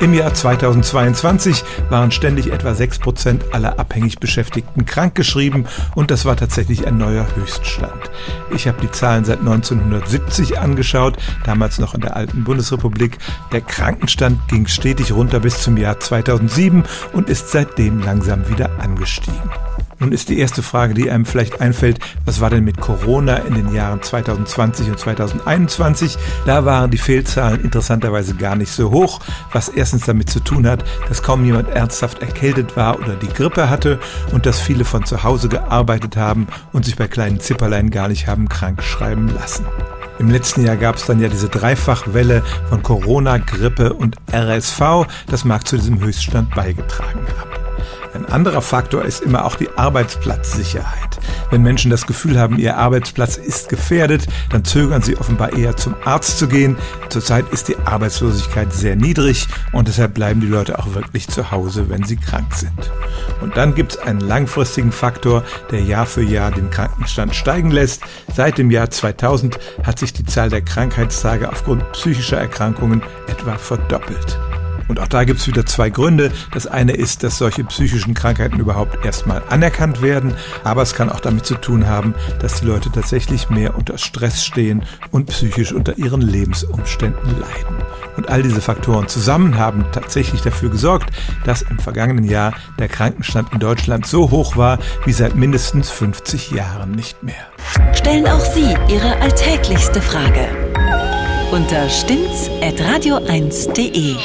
Im Jahr 2022 waren ständig etwa 6% aller abhängig Beschäftigten krankgeschrieben und das war tatsächlich ein neuer Höchststand. Ich habe die Zahlen seit 1970 angeschaut, damals noch in der alten Bundesrepublik. Der Krankenstand ging stetig runter bis zum Jahr 2007 und ist seitdem langsam wieder angestiegen. Nun ist die erste Frage, die einem vielleicht einfällt, was war denn mit Corona in den Jahren 2020 und 2021? Da waren die Fehlzahlen interessanterweise gar nicht so hoch, was erstens damit zu tun hat, dass kaum jemand ernsthaft erkältet war oder die Grippe hatte und dass viele von zu Hause gearbeitet haben und sich bei kleinen Zipperlein gar nicht haben krank schreiben lassen. Im letzten Jahr gab es dann ja diese Dreifachwelle von Corona, Grippe und RSV. Das mag zu diesem Höchststand beigetragen haben. Anderer Faktor ist immer auch die Arbeitsplatzsicherheit. Wenn Menschen das Gefühl haben, ihr Arbeitsplatz ist gefährdet, dann zögern sie offenbar eher zum Arzt zu gehen. Zurzeit ist die Arbeitslosigkeit sehr niedrig und deshalb bleiben die Leute auch wirklich zu Hause, wenn sie krank sind. Und dann gibt es einen langfristigen Faktor, der Jahr für Jahr den Krankenstand steigen lässt. Seit dem Jahr 2000 hat sich die Zahl der Krankheitstage aufgrund psychischer Erkrankungen etwa verdoppelt. Und auch da gibt es wieder zwei Gründe. Das eine ist, dass solche psychischen Krankheiten überhaupt erstmal anerkannt werden, aber es kann auch damit zu tun haben, dass die Leute tatsächlich mehr unter Stress stehen und psychisch unter ihren Lebensumständen leiden. Und all diese Faktoren zusammen haben tatsächlich dafür gesorgt, dass im vergangenen Jahr der Krankenstand in Deutschland so hoch war wie seit mindestens 50 Jahren nicht mehr. Stellen auch Sie Ihre alltäglichste Frage unter stimmtz.radio1.de.